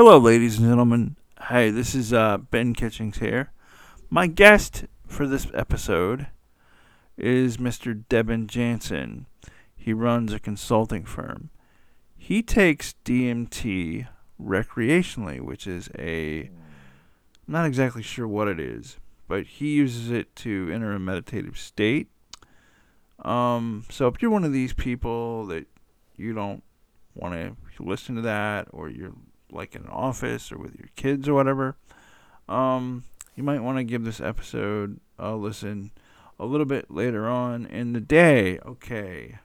Hello, ladies and gentlemen. Hey, this is uh, Ben Kitchings here. My guest for this episode is Mr. Devin Jansen. He runs a consulting firm. He takes DMT recreationally, which is a. I'm not exactly sure what it is, but he uses it to enter a meditative state. Um, so if you're one of these people that you don't want to listen to that, or you're like in an office or with your kids or whatever, um, you might want to give this episode a listen a little bit later on in the day. Okay.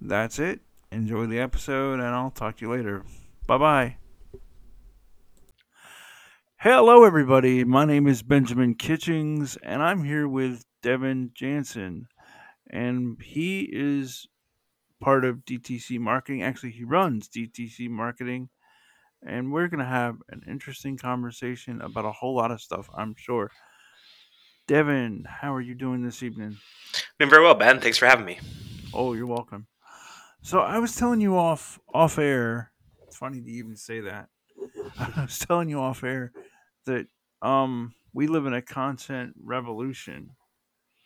That's it. Enjoy the episode, and I'll talk to you later. Bye bye. Hello, everybody. My name is Benjamin Kitchings, and I'm here with Devin Jansen. And he is part of DTC marketing. Actually, he runs DTC marketing. And we're going to have an interesting conversation about a whole lot of stuff, I'm sure. Devin, how are you doing this evening? Doing very well, Ben. Thanks for having me. Oh, you're welcome. So I was telling you off off air. It's funny to even say that. I was telling you off air that um we live in a content revolution.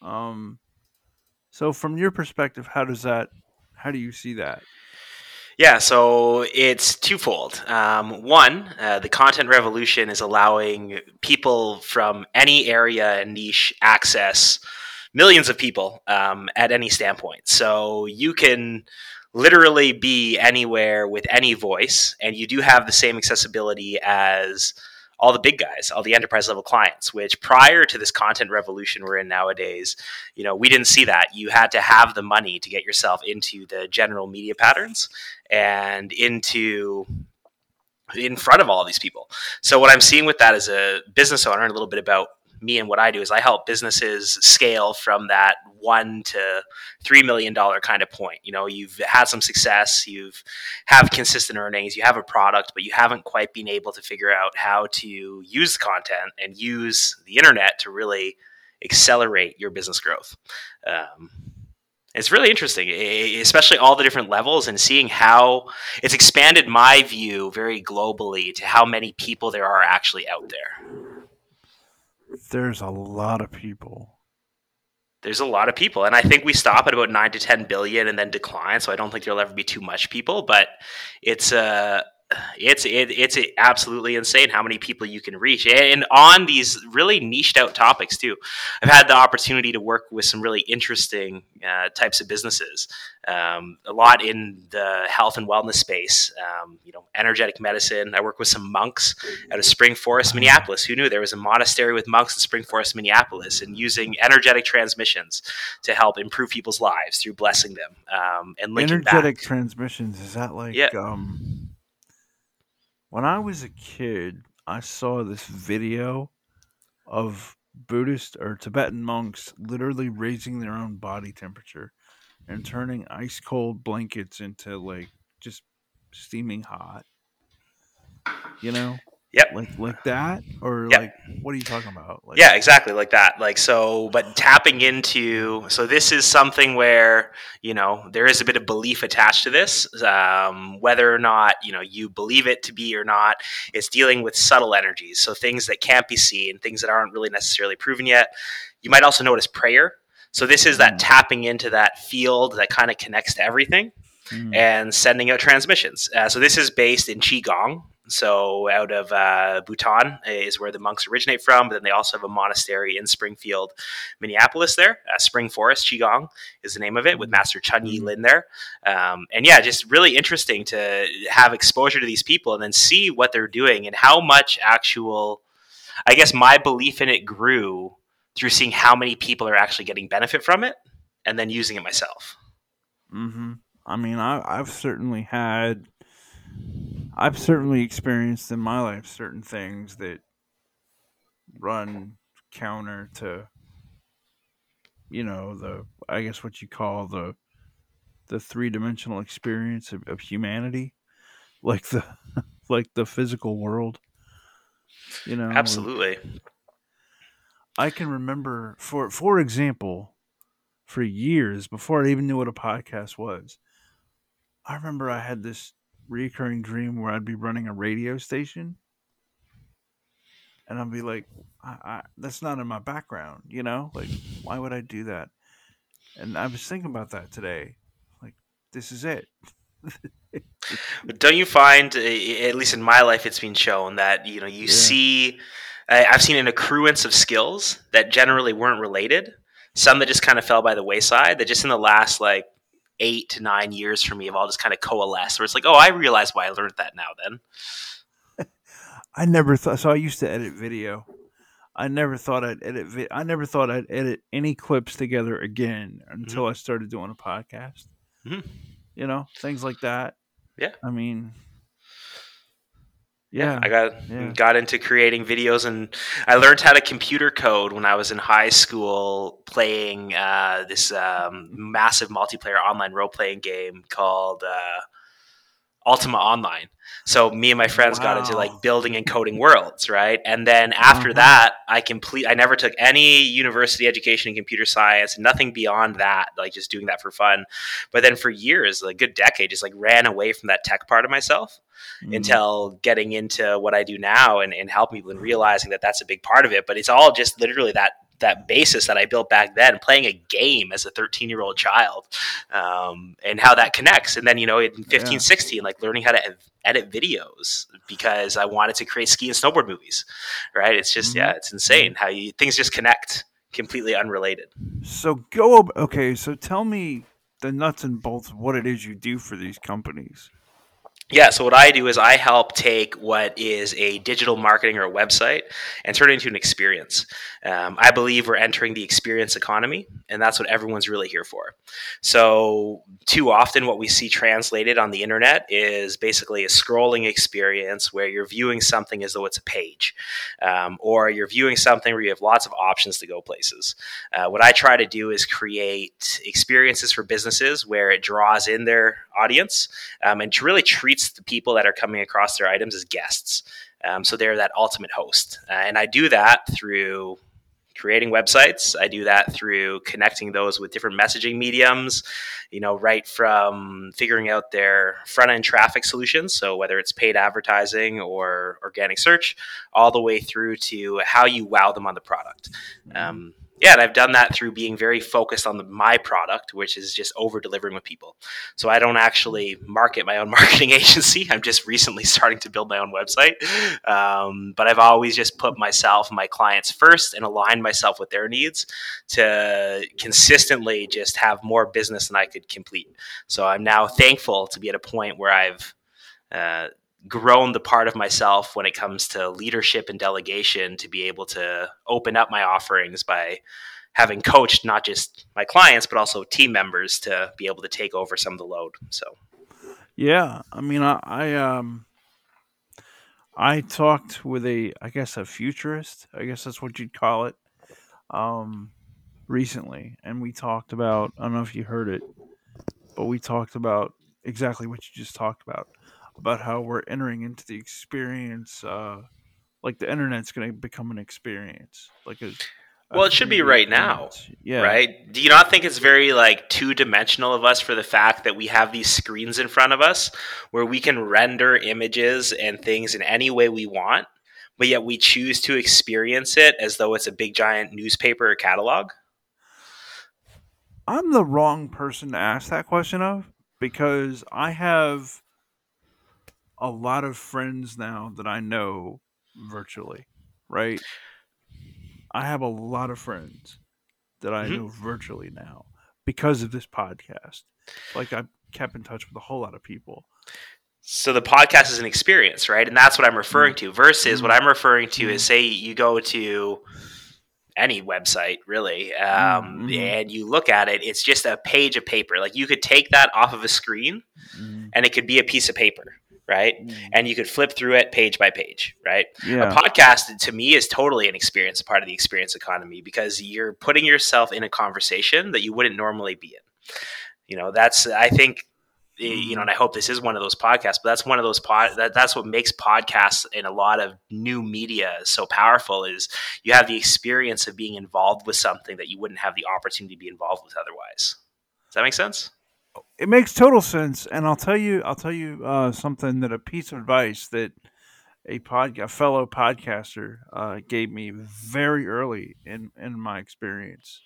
Um so from your perspective, how does that how do you see that? Yeah, so it's twofold. Um, one, uh, the content revolution is allowing people from any area and niche access millions of people um, at any standpoint. So you can literally be anywhere with any voice, and you do have the same accessibility as all the big guys, all the enterprise level clients, which prior to this content revolution we're in nowadays, you know, we didn't see that. You had to have the money to get yourself into the general media patterns and into in front of all these people. So what I'm seeing with that as a business owner, and a little bit about me and what I do is I help businesses scale from that one to three million dollar kind of point. You know, you've had some success, you've have consistent earnings, you have a product, but you haven't quite been able to figure out how to use content and use the internet to really accelerate your business growth. Um, it's really interesting, especially all the different levels and seeing how it's expanded my view very globally to how many people there are actually out there there's a lot of people. There's a lot of people, and I think we stop at about nine to ten billion and then decline. So I don't think there'll ever be too much people, but it's a uh, it's it, it's absolutely insane how many people you can reach and on these really niched out topics too i've had the opportunity to work with some really interesting uh, types of businesses um, a lot in the health and wellness space um, you know energetic medicine i work with some monks out of spring forest minneapolis who knew there was a monastery with monks in spring forest minneapolis and using energetic transmissions to help improve people's lives through blessing them um, and energetic back. transmissions is that like yeah. When I was a kid, I saw this video of Buddhist or Tibetan monks literally raising their own body temperature and mm. turning ice cold blankets into like just steaming hot. You know? Yep. Like like that or yep. like what are you talking about? Like, yeah, exactly like that. Like so but tapping into so this is something where, you know, there is a bit of belief attached to this. Um, whether or not, you know, you believe it to be or not, it's dealing with subtle energies. So things that can't be seen, things that aren't really necessarily proven yet. You might also notice prayer. So this is that mm. tapping into that field that kind of connects to everything. Mm. and sending out transmissions. Uh, so this is based in Qigong, so out of uh, Bhutan is where the monks originate from. But then they also have a monastery in Springfield, Minneapolis. There, uh, Spring Forest Qigong is the name of it, with mm-hmm. Master Chun Yi mm-hmm. Lin there. Um, and yeah, just really interesting to have exposure to these people and then see what they're doing and how much actual. I guess my belief in it grew through seeing how many people are actually getting benefit from it, and then using it myself. Hmm. I mean, I, I've certainly had I've certainly experienced in my life certain things that run counter to you know the I guess what you call the the three dimensional experience of, of humanity, like the like the physical world. You know, absolutely. I can remember for for example, for years before I even knew what a podcast was. I remember I had this recurring dream where I'd be running a radio station, and I'd be like, I, I, "That's not in my background," you know. Like, why would I do that? And I was thinking about that today. Like, this is it. But don't you find, eh, at least in my life, it's been shown that you know you yeah. see. I've seen an accruance of skills that generally weren't related. Some that just kind of fell by the wayside. That just in the last like eight to nine years for me have all just kind of coalesced. Where it's like, oh, I realize why I learned that now. Then I never thought. So I used to edit video. I never thought I'd edit. Vi- I never thought I'd edit any clips together again until mm-hmm. I started doing a podcast. Mm-hmm. You know, things like that. Yeah. I mean, yeah, I got yeah. got into creating videos, and I learned how to computer code when I was in high school, playing uh, this um, massive multiplayer online role playing game called uh, Ultima Online. So me and my friends wow. got into like building and coding worlds, right? And then after mm-hmm. that, I complete. I never took any university education in computer science, nothing beyond that. Like just doing that for fun. But then for years, like a good decade, just like ran away from that tech part of myself mm-hmm. until getting into what I do now and, and helping people and realizing that that's a big part of it. But it's all just literally that that basis that I built back then, playing a game as a 13 year old child, um, and how that connects. And then, you know, in 15, yeah. 16, like learning how to edit videos because I wanted to create ski and snowboard movies, right? It's just, mm-hmm. yeah, it's insane how you things just connect completely unrelated. So go, okay, so tell me the nuts and bolts of what it is you do for these companies. Yeah, so what I do is I help take what is a digital marketing or a website and turn it into an experience. Um, I believe we're entering the experience economy, and that's what everyone's really here for. So, too often, what we see translated on the internet is basically a scrolling experience where you're viewing something as though it's a page, um, or you're viewing something where you have lots of options to go places. Uh, what I try to do is create experiences for businesses where it draws in their audience um, and really treats treats the people that are coming across their items as guests. Um, so they're that ultimate host. Uh, and I do that through creating websites. I do that through connecting those with different messaging mediums, you know, right from figuring out their front end traffic solutions. So whether it's paid advertising or organic search, all the way through to how you wow them on the product. Mm-hmm. Um, yeah, and I've done that through being very focused on the, my product, which is just over delivering with people. So I don't actually market my own marketing agency. I'm just recently starting to build my own website. Um, but I've always just put myself and my clients first and aligned myself with their needs to consistently just have more business than I could complete. So I'm now thankful to be at a point where I've uh, grown the part of myself when it comes to leadership and delegation to be able to open up my offerings by having coached not just my clients but also team members to be able to take over some of the load so. Yeah i mean i, I um i talked with a i guess a futurist i guess that's what you'd call it um recently and we talked about i don't know if you heard it but we talked about exactly what you just talked about about how we're entering into the experience uh like the internet's going to become an experience like a, a well it should be right now yeah. right? Do you not think it's very like two dimensional of us for the fact that we have these screens in front of us where we can render images and things in any way we want but yet we choose to experience it as though it's a big giant newspaper or catalog? I'm the wrong person to ask that question of because i have a lot of friends now that I know virtually, right? I have a lot of friends that I mm-hmm. know virtually now because of this podcast. Like I kept in touch with a whole lot of people. So the podcast is an experience, right? And that's what I'm referring mm-hmm. to. Versus mm-hmm. what I'm referring to is mm-hmm. say you go to any website really um, mm-hmm. and you look at it it's just a page of paper like you could take that off of a screen mm-hmm. and it could be a piece of paper right? Mm. And you could flip through it page by page, right? Yeah. A podcast to me is totally an experience, part of the experience economy because you're putting yourself in a conversation that you wouldn't normally be in. You know, that's I think you know, and I hope this is one of those podcasts, but that's one of those pod that, that's what makes podcasts and a lot of new media so powerful is you have the experience of being involved with something that you wouldn't have the opportunity to be involved with otherwise. Does that make sense? It makes total sense, and I'll tell you, I'll tell you uh, something that a piece of advice that a pod, a fellow podcaster, uh, gave me very early in in my experience.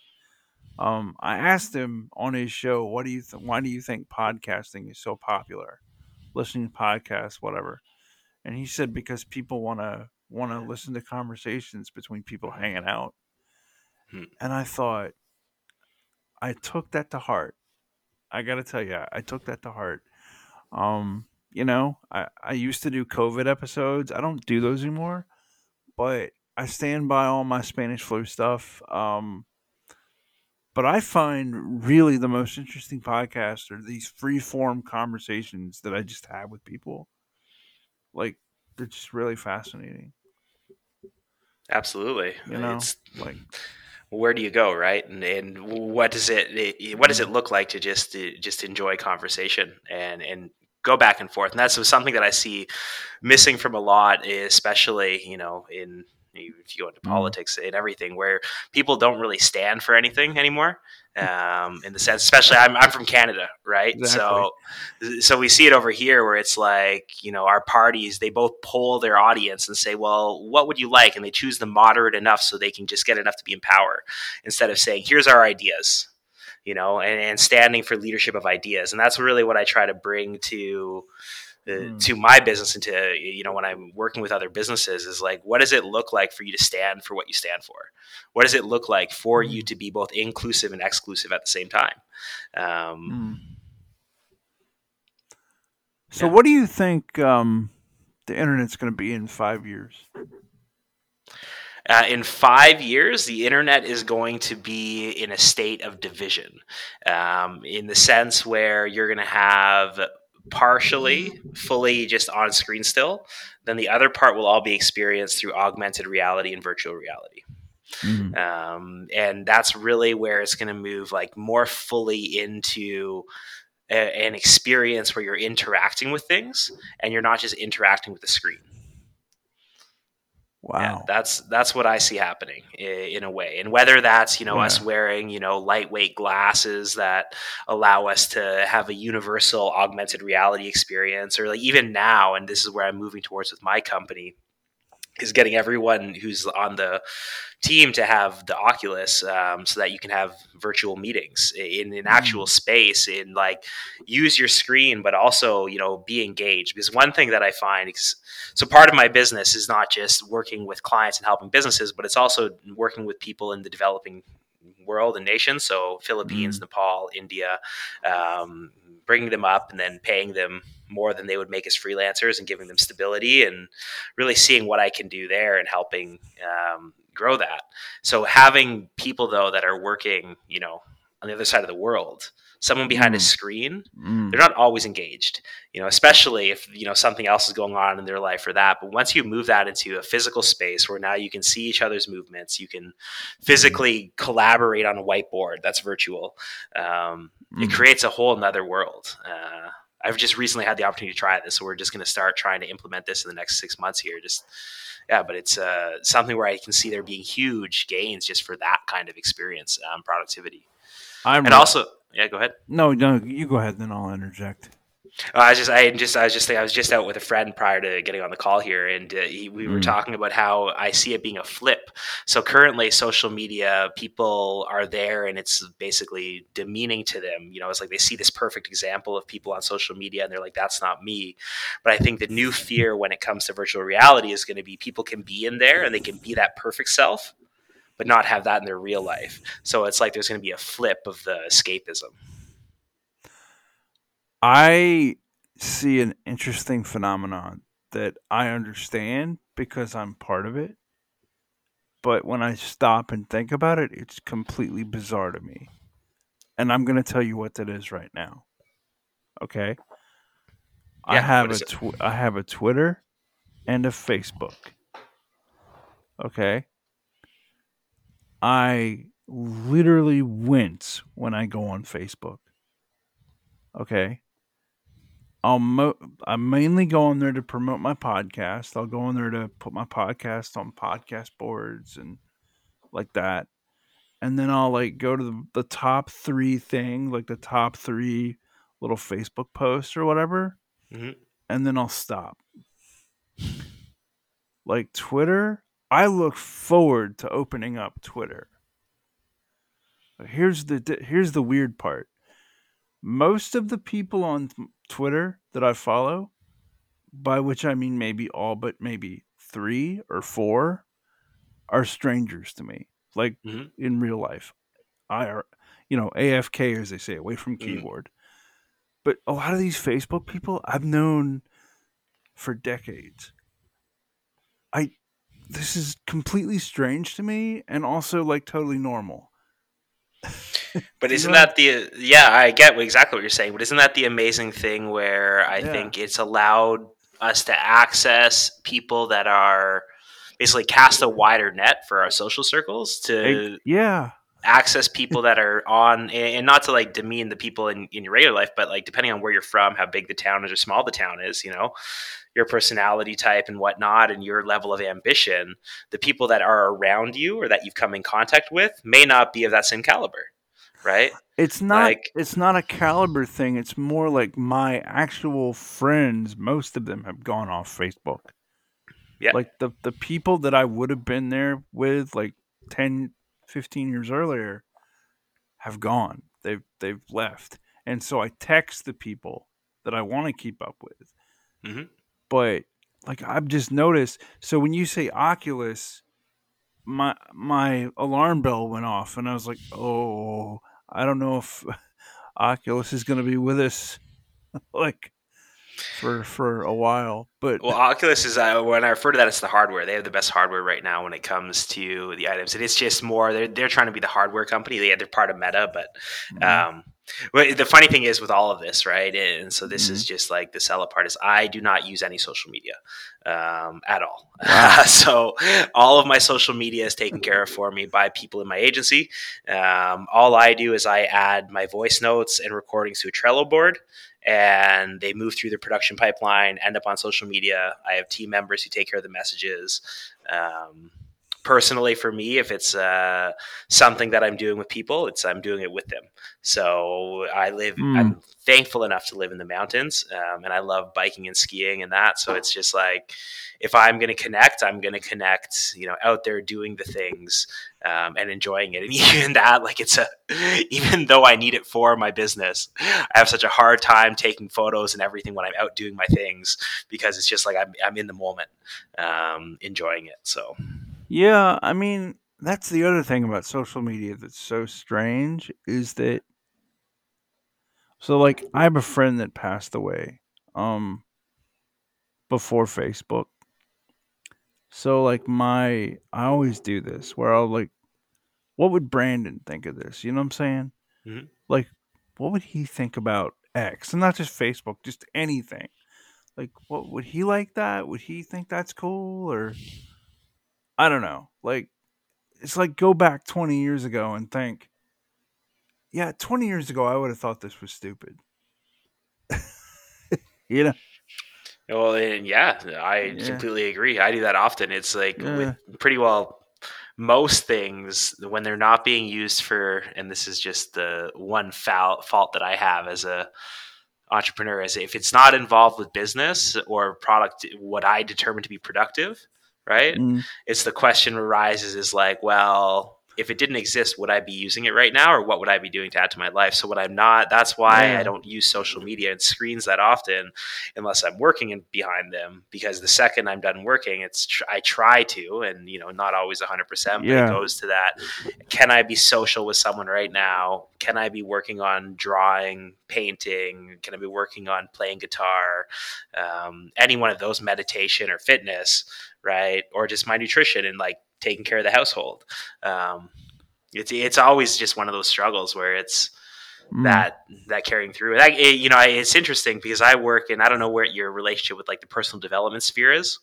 Um, I asked him on his show, "What do you th- why do you think podcasting is so popular? Listening to podcasts, whatever." And he said because people want to want to listen to conversations between people hanging out. Hmm. And I thought, I took that to heart. I got to tell you, I took that to heart. Um, you know, I, I used to do COVID episodes. I don't do those anymore, but I stand by all my Spanish flu stuff. Um, but I find really the most interesting podcast are these free form conversations that I just have with people. Like, they're just really fascinating. Absolutely. You know, It's like where do you go, right? And, and what does it, what does it look like to just to just enjoy conversation and and go back and forth? And that's something that I see missing from a lot, especially you know in if you go into Mhm. politics and everything, where people don't really stand for anything anymore. Um, in the sense, especially I'm, I'm from Canada, right? So, so we see it over here where it's like, you know, our parties, they both poll their audience and say, well, what would you like? And they choose the moderate enough so they can just get enough to be in power instead of saying, here's our ideas, you know, and, and standing for leadership of ideas. And that's really what I try to bring to, Mm. to my business and to you know when i'm working with other businesses is like what does it look like for you to stand for what you stand for what does it look like for you Mm. to be both inclusive and exclusive at the same time um, Mm. So, Yeah. what do you think um, the internet's going to be in five years? Uh, in five years, the internet is going to be in a state of division, um, in the sense where you're going to have partially, fully just on screen still. Then the other part will all be experienced through augmented reality and virtual reality. Mm. um, and that's really where it's going to move like more fully into a, an experience where you're interacting with things and you're not just interacting with the screen yeah, Wow. that's that's what I see happening i- in a way, and whether that's you know us wearing you know lightweight glasses that allow us to have a universal augmented reality experience, or like even now, and this is where I'm moving towards with my company, is getting everyone who's on the team to have the Oculus, um, so that you can have virtual meetings in an actual space, in like use your screen, but also you know be engaged. Because one thing that I find is so part of my business is not just working with clients and helping businesses, but it's also working with people in the developing world and nations. So Philippines, Nepal, India, um, bringing them up and then paying them more than they would make as freelancers and giving them stability and really seeing what I can do there and helping um, grow that. So having people though that are working, you know, on the other side of the world, someone behind a Mm. screen Mm. they're not always engaged you know especially if you know something else is going on in their life or that but once you move that into a physical space where now you can see each other's movements you can physically collaborate on a whiteboard that's virtual um, it Mm. creates a whole another world uh, i've just recently had the opportunity to try this so we're just going to start trying to implement this in the next six months here just yeah but it's uh, something where i can see there being huge gains just for that kind of experience um, productivity I'm and also yeah go ahead no, no. You go ahead, then I'll interject. Uh, I just, I just, I was just, I was just out with a friend prior to getting on the call here, and uh, he, we were Mm. talking about how I see it being a flip. So currently, social media people are there, and it's basically demeaning to them. You know, it's like they see this perfect example of people on social media, and they're like, "That's not me." But I think the new fear when it comes to virtual reality is going to be people can be in there and they can be that perfect self, but not have that in their real life. So it's like there's going to be a flip of the escapism. I see an interesting phenomenon that I understand because I'm part of it. But when I stop and think about it, it's completely bizarre to me. And I'm going to tell you what that is right now. Okay? I have a tw- I have a Twitter and a Facebook. Okay? I literally wince when I go on Facebook. Okay? I'll mo- I mainly go on there to promote my podcast. I'll go on there to put my podcast on podcast boards and like that. And then I'll like go to the, the top three thing, like the top three little Facebook posts or whatever, Mhm. and then I'll stop. Like Twitter, I look forward to opening up Twitter. But here's the here's the weird part. Most of the people on Twitter that I follow, by which I mean maybe all but maybe 3 or 4 are strangers to me. Like Mhm. in real life. I are you know, AFK as they say, away from Mhm. keyboard. But a lot of these Facebook people I've known for decades. I this is completely strange to me and also like totally normal. But isn't that the yeah? I get exactly what you're saying. But isn't that the amazing thing where I Yeah. think it's allowed us to access people that are basically cast a wider net for our social circles to Ex- yeah. access people that are on and not to like demean the people in, in your regular life but like depending on where you're from how big the town is or small the town is you know your personality type and whatnot and your level of ambition the people that are around you or that you've come in contact with may not be of that same caliber right It's not Like- it's not a caliber thing. It's more like my actual friends, most of them have gone off Facebook. Yeah. Like the the people that I would have been there with like 10 15 years earlier have gone. They've they've left. And so I text the people that I want to keep up with. Mhm. But like I've just noticed so when you say Oculus my my alarm bell went off and I was like, "Oh, I don't know if Oculus is going to be with us like for for a while." But well oculus is uh, when i refer to that it's the hardware they have the best hardware right now when it comes to the items and it's just more they're, they're trying to be the hardware company they, they're part of meta but Mhm. Um, well, the funny thing is with all of this, right? And so this is just like the sell part is I do not use any social media um, at all. Wow. so all of my social media is taken care of for me by people in my agency. Um, all I do is I add my voice notes and recordings to a Trello board. And they move through the production pipeline, end up on social media. I have team members who take care of the messages. Um, personally, for me, if it's uh, something that I'm doing with people, it's I'm doing it with them. So I live. Mm. I'm thankful enough to live in the mountains, um, and I love biking and skiing and that. So it's just like if I'm going to connect, I'm going to connect. You know, out there doing the things um, and enjoying it. And even that, like it's a, even though I need it for my business, I have such a hard time taking photos and everything when I'm out doing my things because it's just like I'm I'm in the moment, um, enjoying it. So. yeah, I mean, that's the other thing about social media that's so strange is that so like I have a friend that passed away um before Facebook. So like my I always do this where I'll like what would Brandon think of this? You know what I'm saying? Mhm. Like what would he think about X? And not just Facebook, just anything. Like what would he like that? Would he think that's cool or I don't know. Like it's like go back 20 years ago and think yeah, 20 years ago I would have thought this was stupid. you know? Well, and yeah, I Yeah. completely agree. I do that often. It's like Yeah. with pretty well most things when they're not being used for, and this is just the one foul, fault that I have as a entrepreneur is if it's not involved with business or product, what I determine to be productive, right? Mm, It's the question arises is like, well, if it didn't exist, would I be using it right now, or what would I be doing to add to my life? So what I'm not, that's why Yeah. I don't use social media and screens that often, unless I'm working in, behind them. Because the second I'm done working, it's tr- I try to, and you know, not always 100, percent but Yeah. it goes to that. Can I be social with someone right now? Can I be working on drawing, painting? Can I be working on playing guitar? Um, any one of those, meditation or fitness, right? Or just my nutrition and like taking care of the household. Um, it's it's always just one of those struggles where it's mm. that that carrying through. That, it, you know, it's interesting because I work and I don't know where your relationship with like the personal development sphere is.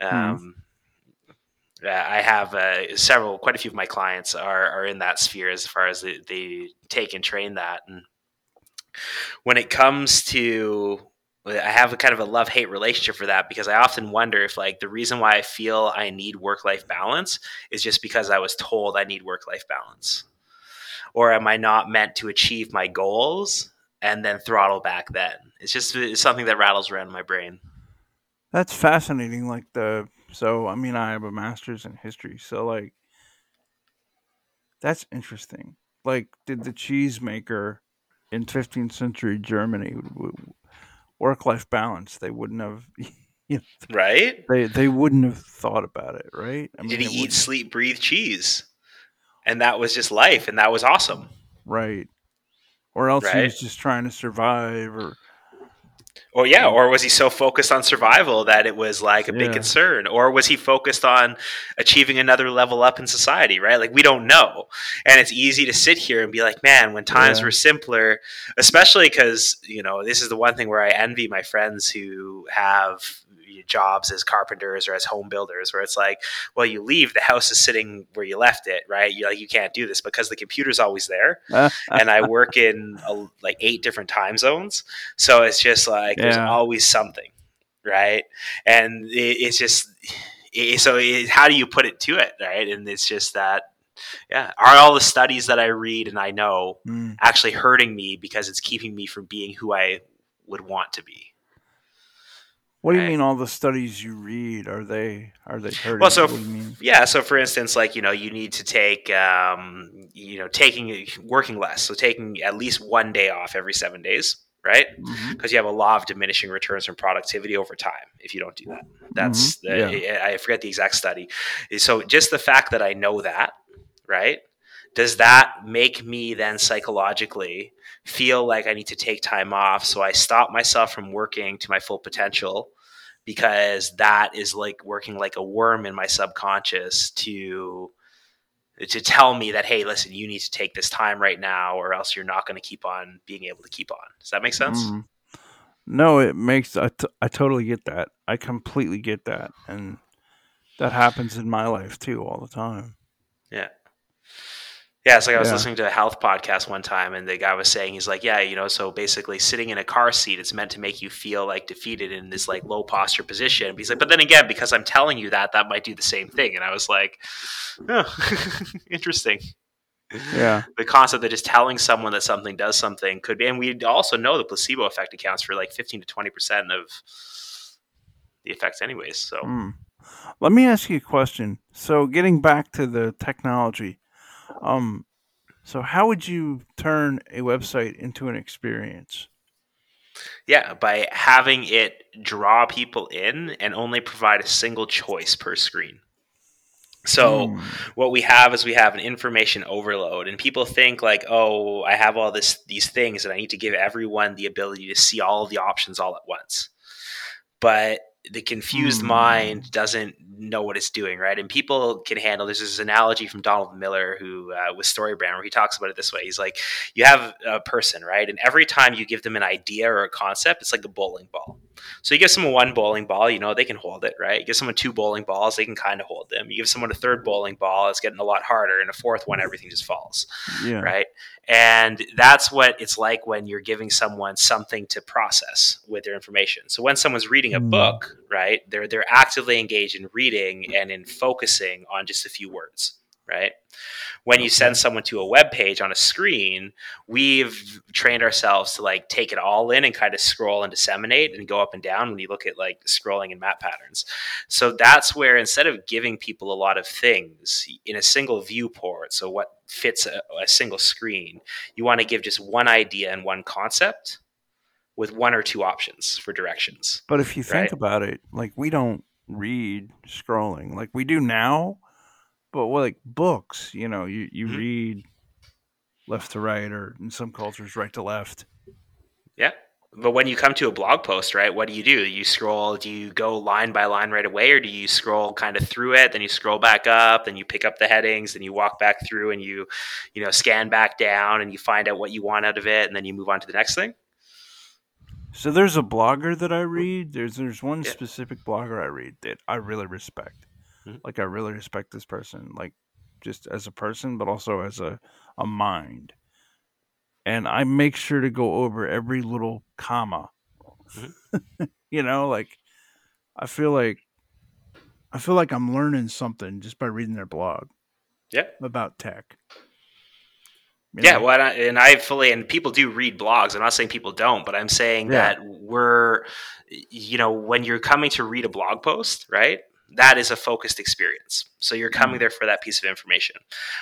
Um, uh, I have uh, several, quite a few of my clients are are in that sphere as far as they, they take and train that. And when it comes to I have a kind of a love hate relationship for that because I often wonder if like the reason why I feel I need work life balance is just because I was told I need work life balance. Or am I not meant to achieve my goals and then throttle back then. It's just it's something that rattles around my brain. That's fascinating. Like the so, I mean, I have a master's in history, so like that's interesting. Like, did the cheesemaker in 15th century Germany work life balance? They wouldn't have. You know, right? They they wouldn't have thought about it, right? I mean, Did he eat, sleep, breathe cheese? And that was just life, and that was awesome. Right. Or else right? he was just trying to survive, or or yeah, or was he so focused on survival that it was like a big concern? Or was he focused on achieving another level up in society, right? Like we don't know. And it's easy to sit here and be like, man, when times yeah. were simpler, especially because, you know, this is the one thing where I envy my friends who have jobs as carpenters or as home builders where it's like well you leave the house is sitting where you left it right? You like you can't do this because the computer's always there. And i work in a, like eight different time zones. So it's just like yeah. there's always something right? And it, it's just it, so it, how do you put it to it right? And it's just that yeah are all the studies that i read and i know mm. actually hurting me because it's keeping me from being who i would want to be what do you mean? All the studies you read are they are they hurting? Well, so yeah, so for instance, like you know, you need to take um, you know taking working less, so taking at least one day off every seven days, right? Because mm-hmm. you have a law of diminishing returns from productivity over time if you don't do that. That's mm-hmm. the, yeah. I forget the exact study. So just the fact that I know that, right? Does that make me then psychologically feel like I need to take time off so I stop myself from working to my full potential because that is like working like a worm in my subconscious to to tell me that hey listen you need to take this time right now or else you're not going to keep on being able to keep on. Does that make sense? Mm. no it makes I, t- I totally get that. I completely get that and that happens in my life too all the time. Yeah yeah, it's like I was yeah. listening to a health podcast one time, and the guy was saying he's like, yeah, you know, so basically sitting in a car seat, it's meant to make you feel like defeated in this like low posture position. But he's like, but then again, because I'm telling you that, that might do the same thing. And I was like, oh, interesting. Yeah, the concept that just telling someone that something does something could be, and we also know the placebo effect accounts for like 15 to 20 percent of the effects, anyways. So, mm. let me ask you a question. So, getting back to the technology um, so how would you turn a website into an experience? Yeah, by having it draw people in and only provide a single choice per screen. So mm. what we have is we have an information overload and people think like, "Oh, I have all this these things and I need to give everyone the ability to see all the options all at once." But the confused mm. mind doesn't know what it's doing, right? And people can handle. There's this analogy from Donald Miller, who uh, with Storybrand, where he talks about it this way. He's like, you have a person, right, and every time you give them an idea or a concept, it's like a bowling ball. So you give someone one bowling ball, you know they can hold it, right? You give someone two bowling balls, they can kind of hold them. You give someone a third bowling ball, it's getting a lot harder, and a fourth one, everything just falls, yeah. right? And that's what it's like when you're giving someone something to process with their information. So when someone's reading a hmm. book, right, they're they're actively engaged in reading and in focusing on just a few words, right? when you send someone to a web page on a screen, we've trained ourselves to like take it all in and kind of scroll and disseminate and go up and down when you look at like scrolling and map patterns. So that's where instead of giving people a lot of things in a single viewport, so what fits a, a single screen, you want to give just one idea and one concept with one or two options for directions. But if you think right? about it, like we don't read scrolling like we do now but like books, you know, you you mm-hmm. read left to right, or in some cultures, right to left. Yeah, but when you come to a blog post, right, what do you do? You scroll. Do you go line by line right away, or do you scroll kind of through it? Then you scroll back up, then you pick up the headings, then you walk back through, and you, you know, scan back down, and you find out what you want out of it, and then you move on to the next thing. So there's a blogger that I read. There's there's one yeah. specific blogger I read that I really respect. Mm-hmm. Like I really respect this person, like just as a person, but also as a a mind. And I make sure to go over every little comma. Mm-hmm. you know, like I feel like I feel like I'm learning something just by reading their blog. Yeah. About tech. you Yeah, know? well, and I, and I fully and people do read blogs. I'm not saying people don't, but I'm saying Yeah. that we're, you know, when you're coming to read a blog post, right? That is a focused experience. So you're coming Mhm. there for that piece of information.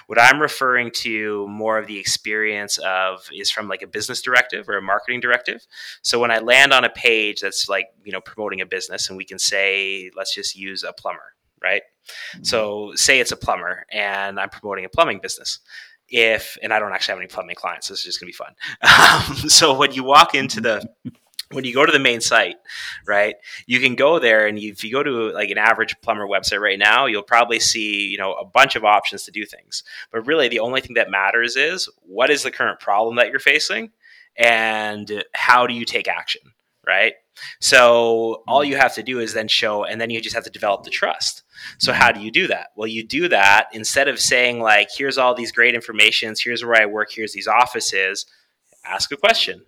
What I'm referring to more of the experience of is from like a business directive or a marketing directive. So when I land on a page that's like, you know, promoting a business and we can say, let's just use a plumber, right? So say it's a plumber and I'm promoting a plumbing business. If and I don't actually have any plumbing clients, this is just gonna be fun. Um, so when you walk into the when you go to the main site, right, you can go there and you, if you go to like an average plumber website right now, you'll probably see you know a bunch of options to do things. But really, the only thing that matters is what is the current problem that you're facing, and how do you take action, right? So all mm-hmm. you have to do is then show, and then you just have to develop the trust. So mm-hmm. how do you do that? Well, you do that instead of saying like, "Here's all these great informations. Here's where I work. Here's these offices." Ask a question.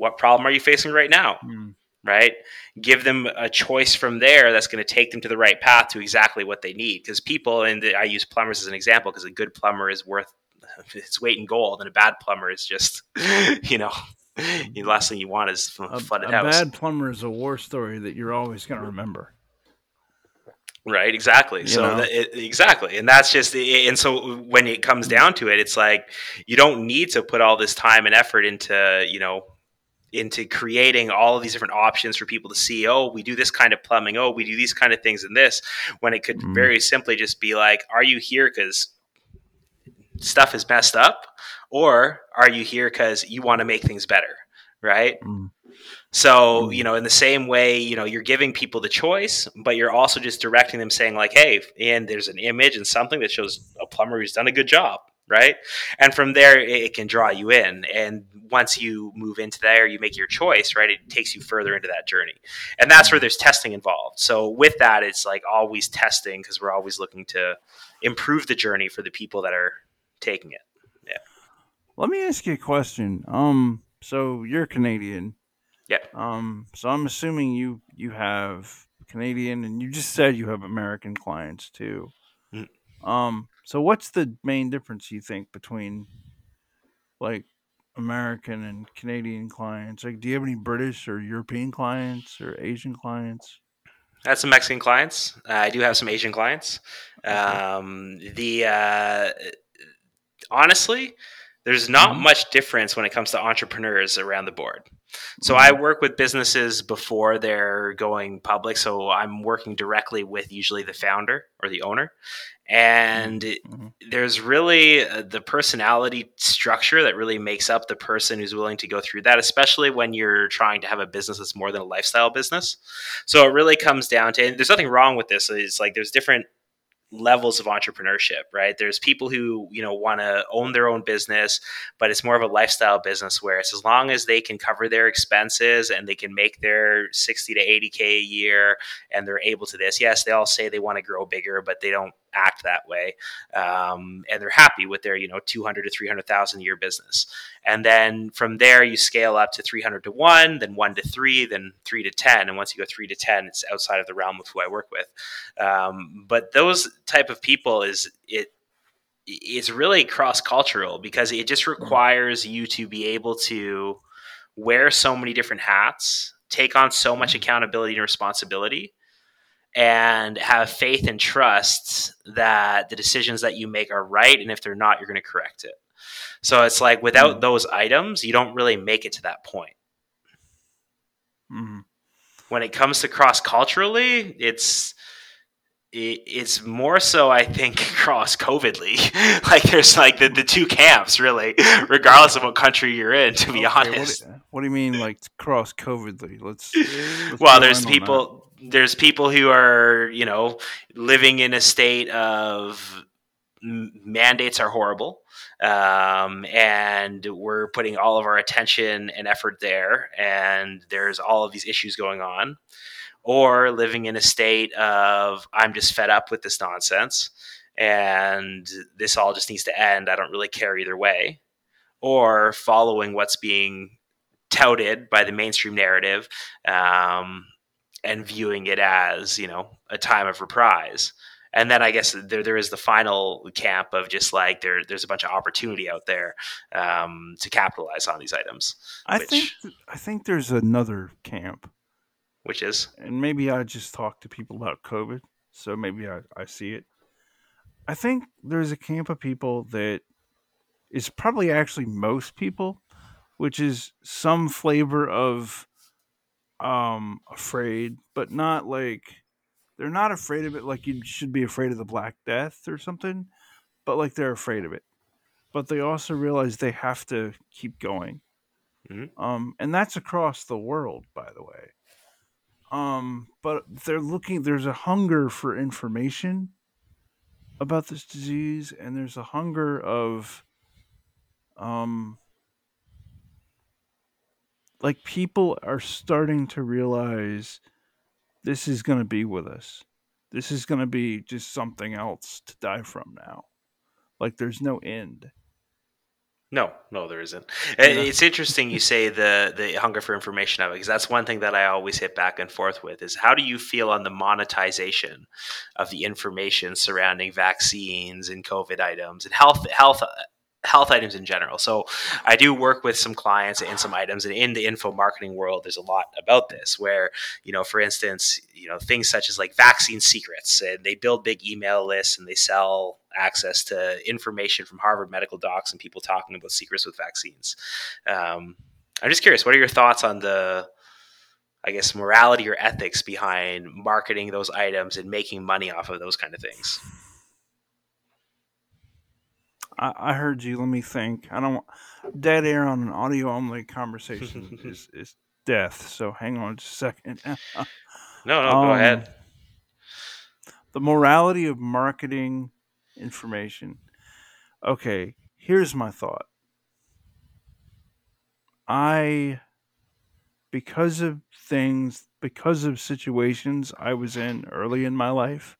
What problem are you facing right now? Mm. Right? Give them a choice from there that's going to take them to the right path to exactly what they need. Because people, and I use plumbers as an example, because a good plumber is worth its weight in gold, and a bad plumber is just, you know, the last thing you want is a A, flooded a house. bad plumber is a war story that you're always going to remember. Right, exactly. You so that, it, exactly, and that's just and so when it comes down to it, it's like you don't need to put all this time and effort into you know into creating all of these different options for people to see. Oh, we do this kind of plumbing. Oh, we do these kind of things and this. When it could Mhm. very simply just be like, are you here because stuff is messed up, or are you here because you want to make things better? Right. Mm. So, Mm. you know, in the same way, you know, you're giving people the choice, but you're also just directing them saying, like, hey, and there's an image and something that shows a plumber who's done a good job, right? And from there, it, can draw you in. And once you move into there, you make your choice, right? It takes you further into that journey. And that's where there's testing involved. So, with that, it's like always testing because we're always looking to improve the journey for the people that are taking it. Yeah. Let me ask you a question. Um, so you're Canadian. Yeah. Um, so I'm assuming you you have Canadian, and you just said you have American clients too. Mm. Um, so what's the main difference you think between like American and Canadian clients? Like, do you have any British or European clients or Asian clients? I have some Mexican clients. Uh, I do have some Asian clients. Um, the uh, honestly, there's not Mhm. much difference when it comes to entrepreneurs around the board. So Mhm. I work with businesses before they're going public. So I'm working directly with usually the founder or the owner, and Mhm. there's really uh, the personality structure that really makes up the person who's willing to go through that, especially when you're trying to have a business that's more than a lifestyle business. So it really comes down to, and there's nothing wrong with this. It's like there's different levels of entrepreneurship, right? There's people who, you know, want to own their own business, but it's more of a lifestyle business where it's as long as they can cover their expenses and they can make their 60 to 80K a year and they're able to this. Yes, they all say they want to grow bigger, but they don't act that way. Um, and they're happy with their, you know, 200 to 300,000 a year business. And then from there, you scale up to 300 to one, then one to three, then three to 10. And once you go three to 10, it's outside of the realm of who I work with. Um, but those type of people is it is really cross cultural because it just requires you to be able to wear so many different hats, take on so much accountability and responsibility, and have faith and trust that the decisions that you make are right. And if they're not, you're going to correct it. So it's like without Mm. those items, you don't really make it to that point. Mhm. when it comes to cross culturally, it's it, it's more so I think cross COVIDly. like there's like the, the two camps really, regardless of what country you're in. To be Okay, what honest, do- What, do you mean, like cross COVIDly? Let's. let's well, there's people there's people who are you know living in a state of m- mandates are horrible um, and we're putting all of our attention and effort there and there's all of these issues going on or living in a state of i'm just fed up with this nonsense and this all just needs to end i don't really care either way or following what's being touted by the mainstream narrative um, and viewing it as you know a time of reprise and then I guess there there is the final camp of just like there there's a bunch of opportunity out there um, to capitalize on these items. I which, think I think there's another camp, which is and maybe I just talk to people about COVID, so maybe I, I see it. I think there's a camp of people that is probably actually most people, which is some flavor of um afraid, but not like they're not afraid of it like you should be afraid of the Black Death or something, but like they're afraid of it. But they also realize they have to keep going. Mhm. Um, and that's across the world, by the way. Um, but they're looking. There's a hunger for information about this disease, and there's a hunger of, um, like people are starting to realize this is going to be with us. This is going to be just something else to die from now. Like there's no end. No, no, there isn't. Yeah. And It's interesting you say the the hunger for information of it because that's one thing that I always hit back and forth with is how do you feel on the monetization of the information surrounding vaccines and COVID items and health health health items in general. So I do work with some clients and some items and in the info marketing world there's a lot about this where you know for instance you know things such as like vaccine secrets and they build big email lists and they sell access to information from Harvard medical docs and people talking about secrets with vaccines. Um, I'm just curious, what are your thoughts on the, I guess, morality or ethics behind marketing those items and making money off of those kind of things? I, I heard you. Let me think. I don't. Dead air on an audio only conversation is is death. So hang on just a second. No, no, go Um, ahead. the morality of marketing information. Okay, here's my thought. I, because of things, because of situations I was in early in my life,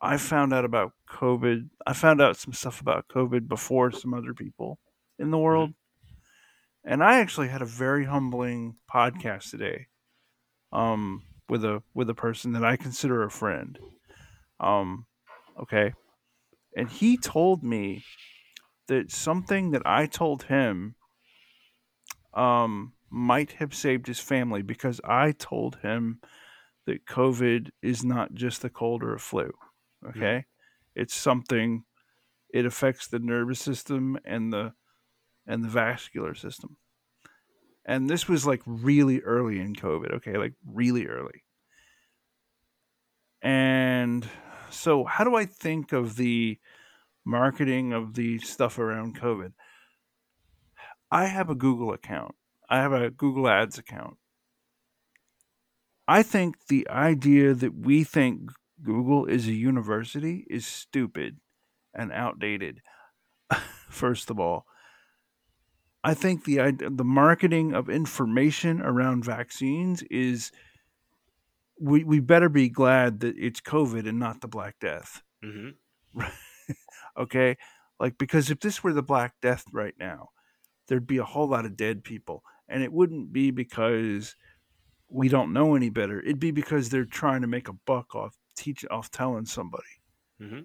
I found out about COVID. I found out some stuff about COVID before some other people in the world. And I actually had a very humbling podcast today um, with a with a person that I consider a friend. Um, okay. And he told me that something that I told him um, might have saved his family because I told him that COVID is not just a cold or a flu. Okay. It's something, it affects the nervous system and the and the vascular system. And this was like really early in COVID, okay? Like really early. And so how do I think of the marketing of the stuff around COVID? I have a Google account. I have a Google Ads account. I think the idea that we think Google is a university is stupid and outdated. First of all, I think the the marketing of information around vaccines is we we better be glad that it's COVID and not the Black Death. hmm Okay, like because if this were the Black Death right now, there'd be a whole lot of dead people, and it wouldn't be because we don't know any better. It'd be because they're trying to make a buck off teach off telling somebody. hmm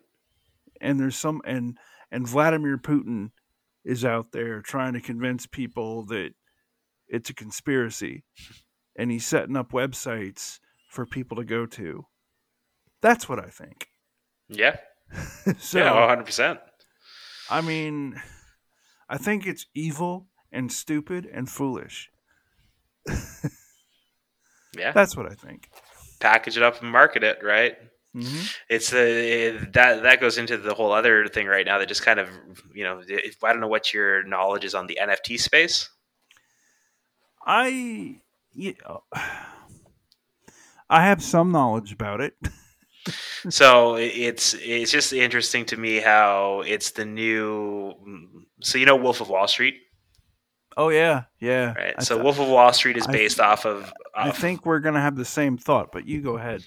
and there's some and and Vladimir Putin is out there trying to convince people that it's a conspiracy and he's setting up websites for people to go to. That's what I think. Yeah. so yeah, 100%. I mean I think it's evil and stupid and foolish. Yeah. That's what I think. Package it up and market it, right? hmm it's a that that goes into the whole other thing right now that just kind of you know if, I don't know what your knowledge is on the NFT space. I yeah, I have some knowledge about it. So it's it's just interesting to me how it's the new. So you know Wolf of Wall Street, Oh yeah, yeah. right? I so th- Wolf of Wall Street is based off of. I off- think we're gonna have the same thought, but you go ahead.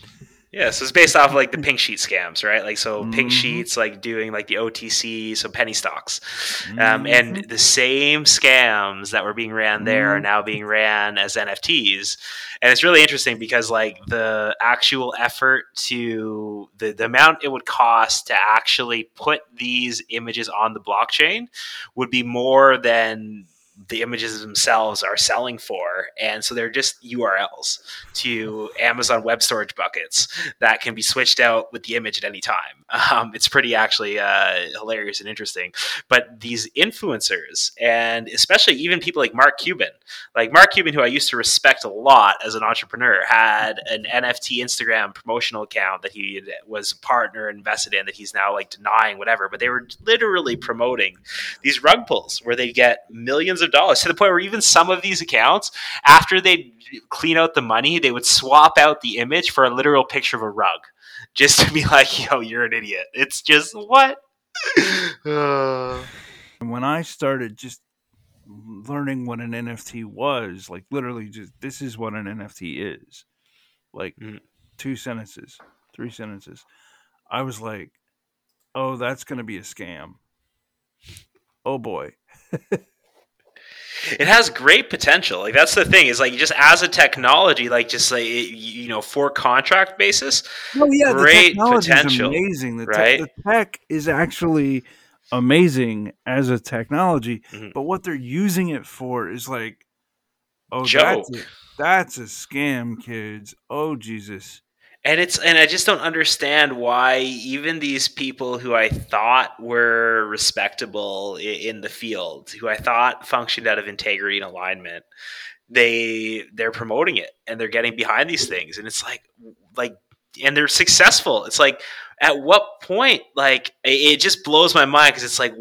Yeah, so it's based off of, like the pink sheet scams, right? Like so, pink Mhm. sheets like doing like the OTC, so penny stocks, Mm-hmm. um, and the same scams that were being ran there are Mhm. now being ran as NFTs, and it's really interesting because like the actual effort to the the amount it would cost to actually put these images on the blockchain would be more than the images themselves are selling for and so they're just urls to amazon web storage buckets that can be switched out with the image at any time. Um, it's pretty actually uh, hilarious and interesting. But these influencers and especially even people like mark cuban like mark cuban who i used to respect a lot as an entrepreneur had an nft instagram promotional account that he was a partner invested in that he's now like denying whatever but they were literally promoting these rug pulls where they get millions of dollars to the point where even some of these accounts after they clean out the money they would swap out the image for a literal picture of a rug just to be like yo you're an idiot it's just what when I started just learning what an NFT was, like literally just this is what an NFT is. Like Mhm. two sentences, three sentences. I was like, "Oh, that's going to be a scam." Oh boy. it has great potential like that's the thing is like just as a technology like just like you know for contract basis Oh yeah, Great the technology potential, is amazing. The, te- right? the tech is actually amazing as a technology, Mhm. but what they're using it for is like, oh, Joke. that's a, that's a scam, kids. Oh Jesus. And it's and I just don't understand why even these people who I thought were respectable in the field, who I thought functioned out of integrity and alignment, they they're promoting it and they're getting behind these things, and it's like like and they're successful. It's like at what point like it, just blows my mind because it's like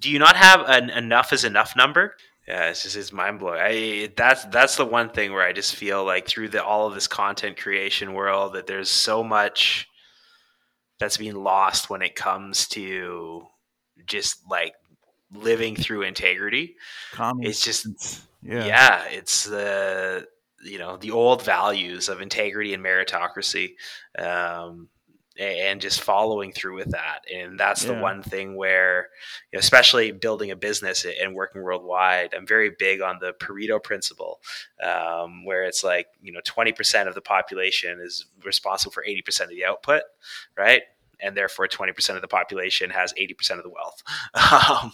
do you not have an enough is enough number? Yeah, it's just it's mind blowing. I that's that's the one thing where I just feel like through the all of this content creation world that there's so much that's being lost when it comes to just like living through integrity. Common It's just yeah. yeah. it's the you know the old values of integrity and meritocracy um and just following through with that. And that's the one thing where you know, especially building a business and working worldwide i'm very big on the pareto principle um, where it's like you know 20% of the population is responsible for 80% of the output right and therefore 20% of the population has 80% of the wealth. Um,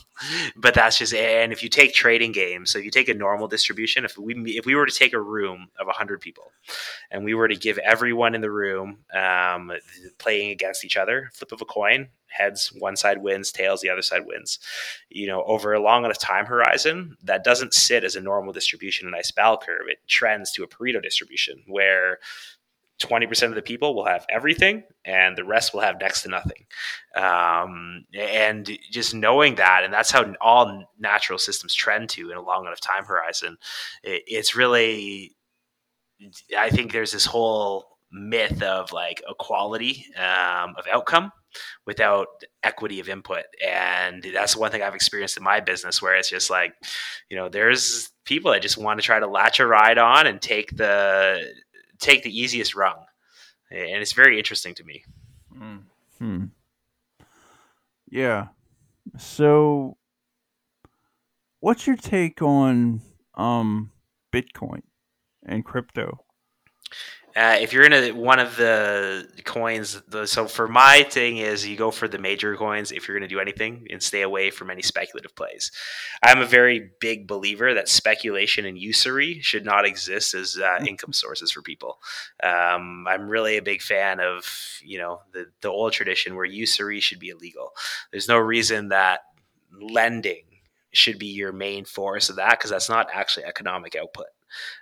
but that's just, and if you take trading games, so if you take a normal distribution, if we, if we were to take a room of 100 people and we were to give everyone in the room um, playing against each other, flip of a coin, heads, one side wins, tails, the other side wins, you know, over a long enough time horizon, that doesn't sit as a normal distribution, a nice bell curve. It trends to a Pareto distribution where 20% of the people will have everything and the rest will have next to nothing. Um, and just knowing that, and that's how all natural systems trend to in a long enough time horizon, it, it's really, I think there's this whole myth of like equality um, of outcome without equity of input. And that's one thing I've experienced in my business where it's just like, you know, there's people that just want to try to latch a ride on and take the, take the easiest rung. And it's very interesting to me. Mm. Hmm. Yeah. So, what's your take on um Bitcoin and crypto? Uh, if you're in a, one of the coins, the, so for my thing is you go for the major coins if you're going to do anything and stay away from any speculative plays. I'm a very big believer that speculation and usury should not exist as uh, income sources for people. Um, I'm really a big fan of you know the the old tradition where usury should be illegal. There's no reason that lending should be your main force of that because that's not actually economic output.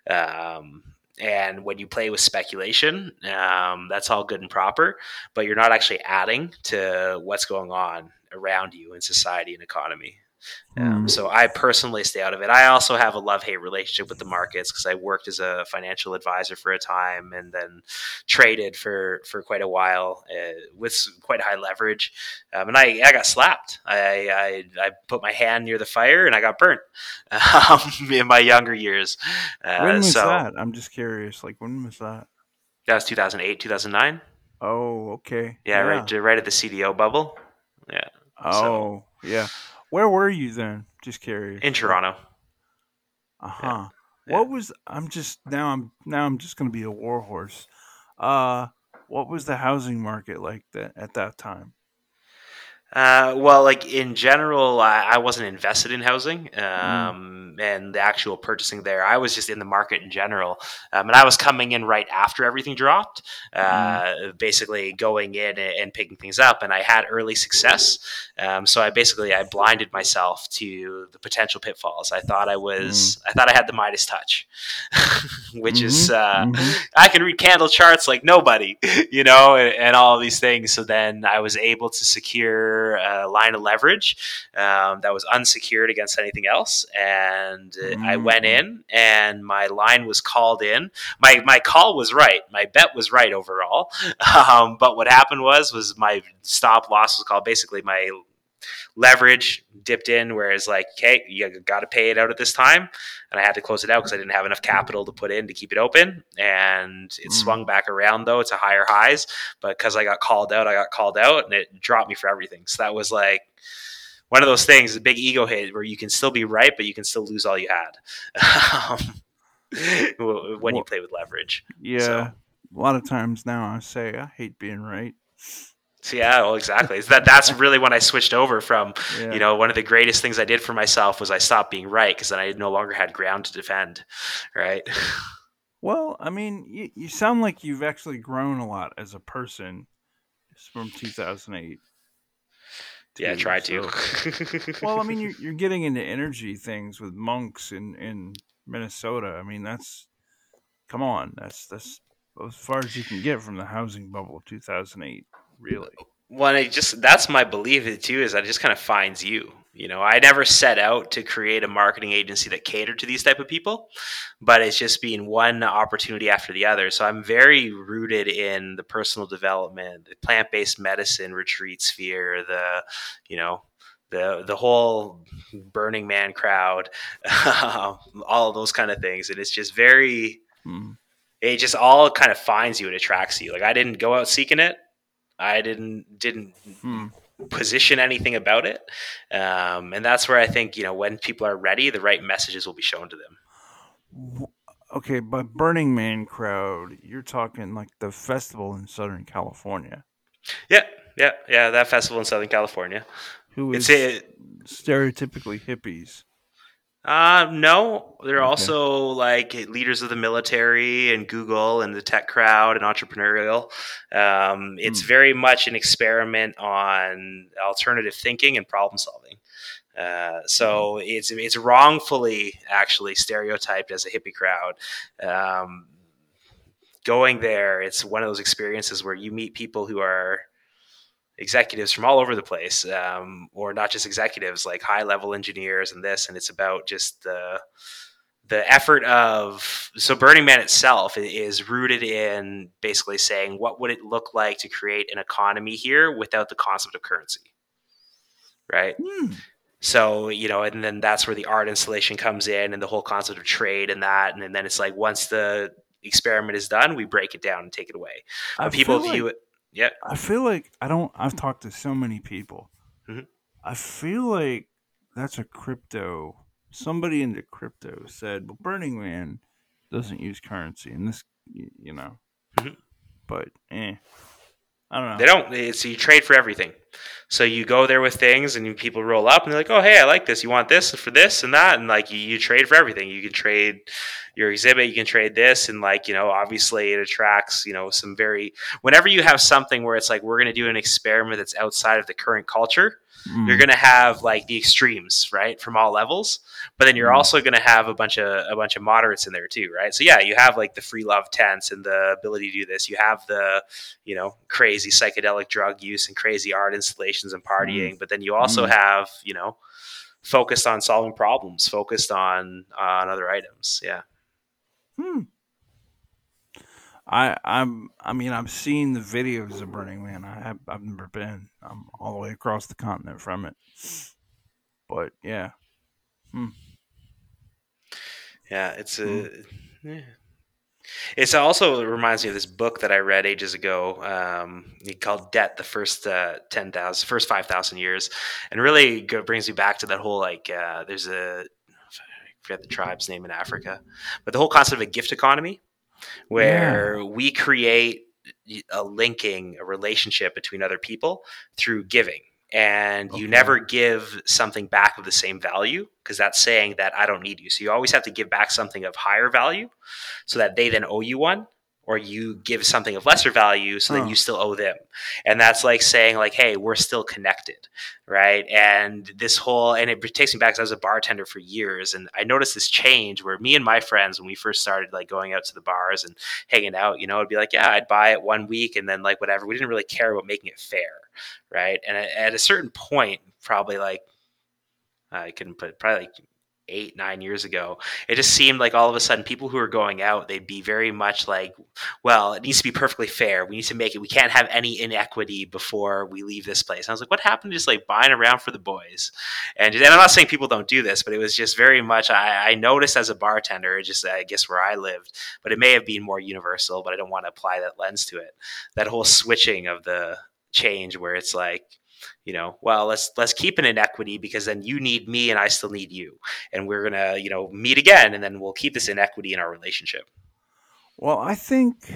Um, and when you play with speculation, um, that's all good and proper, but you're not actually adding to what's going on around you in society and economy. Um, so I personally stay out of it. I also have a love hate relationship with the markets because I worked as a financial advisor for a time and then traded for for quite a while uh, with quite high leverage. Um, and I, I got slapped. I, I I put my hand near the fire and I got burnt um, in my younger years. Uh, when was so that? I'm just curious. Like, when was that? that was 2008, 2009. Oh, okay. Yeah, right, right at the CDO bubble. Yeah. Oh, yeah. Where were you then? Just curious. In Toronto. Uh huh. What was? I'm just now. I'm now. I'm just gonna be a warhorse. Uh, what was the housing market like that at that time? Uh, well, like in general, I, I wasn't invested in housing Mm. um, and the actual purchasing there. I was just in the market in general, um, and I was coming in right after everything dropped, uh, basically going in and, and picking things up. And I had early success, um, so I basically I blinded myself to the potential pitfalls. I thought I was, I thought I had the Midas touch, which is uh, Mhm. I can read candle charts like nobody, you know, and, and all these things. So then I was able to secure a line of leverage um, that was unsecured against anything else, and uh, I went Mm. in, and my line was called in. My my call was right. My bet was right overall. Um, but what happened was was my stop loss was called basically my leverage dipped in whereas like okay you got to pay it out at this time and i had to close it out because i didn't have enough capital to put in to keep it open and it Mm. swung back around though to higher highs but because i got called out i got called out and it dropped me for everything so that was like one of those things a big ego hit where you can still be right but you can still lose all you had um, when you play with leverage Yeah. So- A lot of times now I say I hate being right. So yeah well exactly that that's really when i switched over from Yeah. you know one of the greatest things i did for myself was i stopped being right because then i no longer had ground to defend right Well, I mean, you, you sound like you've actually grown a lot as a person from 2008. yeah try to well, I mean, you're, you're getting into energy things with monks in, in Minnesota. I mean, that's come on, that's that's as far as you can get from the housing bubble of 2008. Really? well i just that's my belief too is that it just kind of finds you you know i never set out to create a marketing agency that catered to these type of people but it's just been one opportunity after the other so i'm very rooted in the personal development the plant-based medicine retreat sphere the you know the the whole burning man crowd all those kind of things and it's just very Hmm. it just all kind of finds you and attracts you like i didn't go out seeking it i didn't didn't Hmm. position anything about it um, and that's where i think you know when people are ready the right messages will be shown to them Okay, by Burning Man crowd, you're talking like the festival in Southern California. yeah yeah yeah that festival in southern california Who is it's a stereotypically hippies. Uh, no, they're Okay. also like leaders of the military and Google and the tech crowd and entrepreneurial. Um, it's Hmm. very much an experiment on alternative thinking and problem solving. Uh, so it's it's wrongfully actually stereotyped as a hippie crowd. Um, going there, it's one of those experiences where you meet people who are executives from all over the place, um, or not just executives, like high level engineers and this, and it's about just the the effort of so Burning Man itself is rooted in basically saying what would it look like to create an economy here without the concept of currency, right? Hmm. So, you know, and then that's where the art installation comes in and the whole concept of trade and that. And then it's like once the experiment is done, we break it down and take it away. People view it. Yeah. I feel like I don't. I've talked to so many people. Mhm. I feel like that's a crypto. Somebody into crypto said, "Well, Burning Man doesn't use currency," and this, you know. Mhm. But eh, I don't know. They don't. It's you trade for everything. So you go there with things, and people roll up, and they're like, "Oh, hey, I like this. You want this for this and that?" And like you, you trade for everything. You can trade your exhibit. You can trade this, and like you know, obviously it attracts you know some very. Whenever you have something where it's like we're going to do an experiment that's outside of the current culture, Mm. you're going to have like the extremes, right, from all levels. But then you're Mm. also going to have a bunch of a bunch of moderates in there too, right? So yeah, you have like the free love tents and the ability to do this. You have the you know crazy psychedelic drug use and crazy art installations and partying. But then you also Mm. have you know focused on solving problems, focused on on other items. Yeah. Hmm. I I'm I mean I've seen the videos of Burning Man. I have I've never been. I'm all the way across the continent from it. But yeah. Yeah, it's a. Hmm. Yeah. It's also it reminds me of this book that I read ages ago um, called Debt: The First uh, Ten Thousand, First Five Thousand Years, and really go, brings me back to that whole like uh, there's a I forget the tribe's name in Africa, but the whole concept of a gift economy, where yeah. we create a linking, a relationship between other people through giving and okay. you never give something back of the same value because that's saying that I don't need you. So you always have to give back something of higher value so that they then owe you one or you give something of lesser value so then you still owe them. And that's like saying like hey we're still connected right? And this whole and it takes me back because i was a bartender for years and i noticed this change where me and my friends when we first started like going out to the bars and hanging out you know it'd be like yeah i'd buy it one week and then like whatever. We didn't really care about making it fair right? And at a certain point probably like I couldn't put probably like eight nine years ago it just seemed like all of a sudden people who are going out they'd be very much like well it needs to be perfectly fair. We need to make it we can't have any inequity before we leave this place. And i was like what happened to just like buying around for the boys? And, and i'm not saying people don't do this but it was just very much i, I noticed as a bartender just i guess where i lived but it may have been more universal but i don't want to apply that lens to it. That whole switching of the change where it's like you know well let's let's keep an inequity because then you need me and i still need you. And we're gonna you know meet again and then we'll keep this inequity in our relationship. Well i think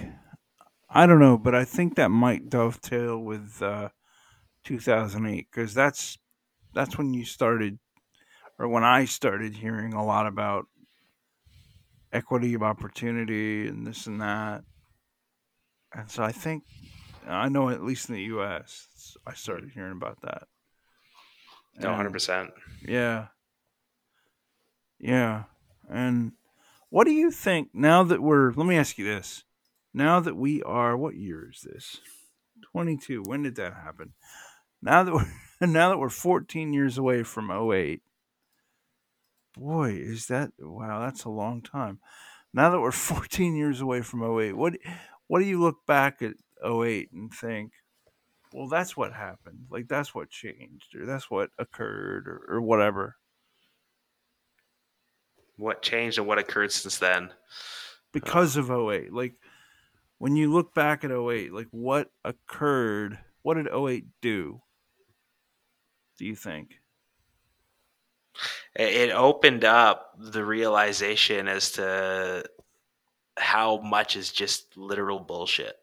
i don't know but i think that might dovetail with uh 2008 because that's that's when you started or when i started hearing a lot about equity of opportunity and this and that. And so i think I know at least in the U.S. I started hearing about that. Oh, no, hundred percent. Yeah, yeah. And what do you think now that we're? Let me ask you this: Now that we are, what year is this? Twenty-two. When did that happen? Now that we're now that we're fourteen years away from 08, boy, is that wow? That's a long time. Now that we're fourteen years away from 08, what what do you look back at 08 and think, well, that's what happened. Like, that's what changed, or that's what occurred, or, or whatever. What changed and what occurred since then? Because uh, of 08. Like, when you look back at 08, like, what occurred? What did 08 do? Do you think? It opened up the realization as to how much is just literal bullshit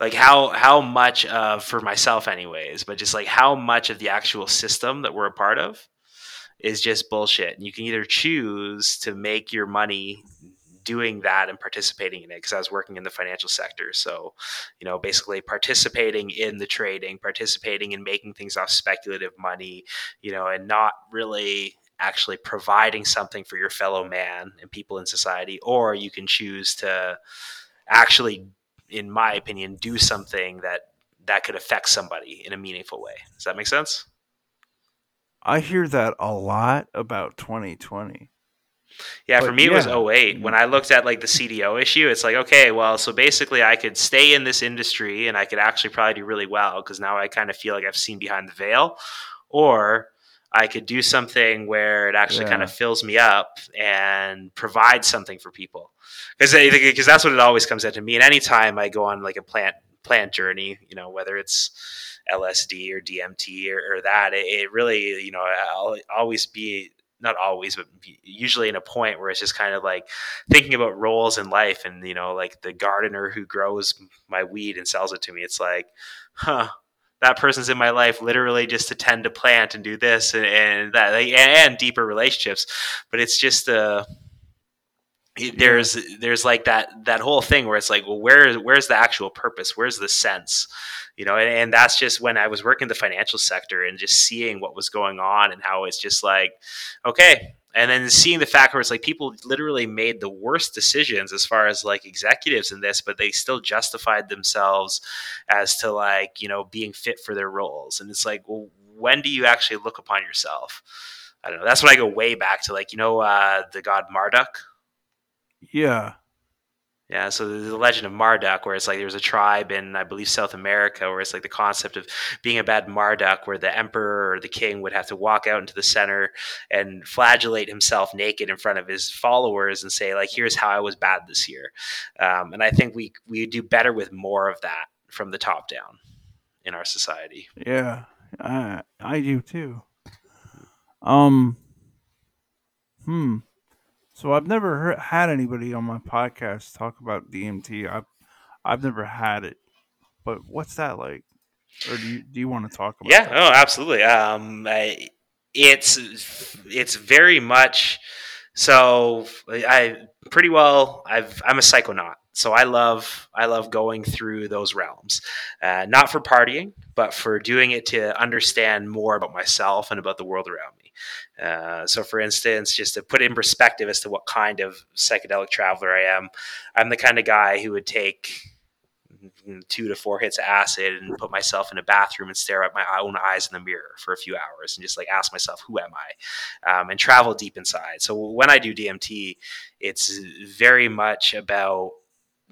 like how how much of for myself anyways but just like how much of the actual system that we're a part of is just bullshit and you can either choose to make your money doing that and participating in it because I was working in the financial sector. So, you know, basically participating in the trading, participating in making things off speculative money, you know, and not really actually providing something for your fellow man and people in society. Or you can choose to actually in my opinion, do something that that could affect somebody in a meaningful way. Does that make sense? I hear that a lot about 2020. Yeah, but for me yeah. it was 08. When I looked at like the CDO issue, it's like, okay, well, so basically I could stay in this industry and I could actually probably do really well because now I kind of feel like I've seen behind the veil. Or I could do something where it actually yeah. kind of fills me up and provides something for people. Because because that's what it always comes down to me. And anytime I go on like a plant plant journey, you know, whether it's LSD or DMT or, or that, it, it, really, you know, I'll always be not always, but usually in a point where it's just kind of like thinking about roles in life and, you know, like the gardener who grows my weed and sells it to me. It's like, huh, that person's in my life literally just to tend to plant and do this and, and that and, deeper relationships. But it's just uh there's there's like that that whole thing where it's like well where where's the actual purpose? Where's the sense? You know and, and that's just when i was working the financial sector and just seeing what was going on and how it's just like okay. And then seeing the fact where it's like people literally made the worst decisions as far as like executives in this but they still justified themselves as to like you know being fit for their roles. And it's like well when do you actually look upon yourself? I don't know. That's when i go way back to like you know uh, the god marduk yeah Yeah, so there's the legend of Marduk, where it's like there was a tribe in, I believe, South America, where it's like the concept of being a bad Marduk, where the emperor or the king would have to walk out into the center and flagellate himself naked in front of his followers and say, like, here's how I was bad this year. Um, and I think we we do better with more of that from the top down in our society. Yeah, I I do too. Um, hmm. So I've never heard, had anybody on my podcast talk about DMT. I've I've never had it, but what's that like? Or do you do you want to talk about? It? Yeah, that? oh, absolutely. Um, I, it's it's very much so. I pretty well. I've I'm a psychonaut, so I love I love going through those realms, uh, not for partying, but for doing it to understand more about myself and about the world around me. Uh, so, for instance, just to put in perspective as to what kind of psychedelic traveler I am, I'm the kind of guy who would take two to four hits of acid and put myself in a bathroom and stare at my own eyes in the mirror for a few hours and just like ask myself, who am I? Um, and travel deep inside. So when I do DMT, it's very much about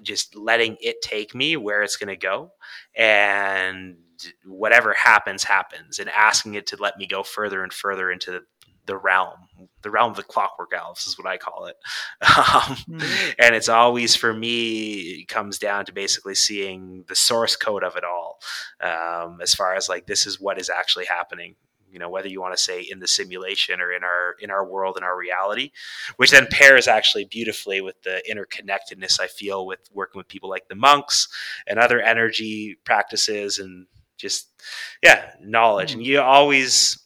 just letting it take me where it's going to go and whatever happens happens and asking it to let me go further and further into the realm the realm of the clockwork elves is what i call it. Um, mm. and it's always for me it comes down to basically seeing the source code of it all um, as far as like this is what is actually happening. You know whether you want to say in the simulation or in our in our world in our reality which then pairs actually beautifully with the interconnectedness i feel with working with people like the monks and other energy practices and just yeah knowledge. And you always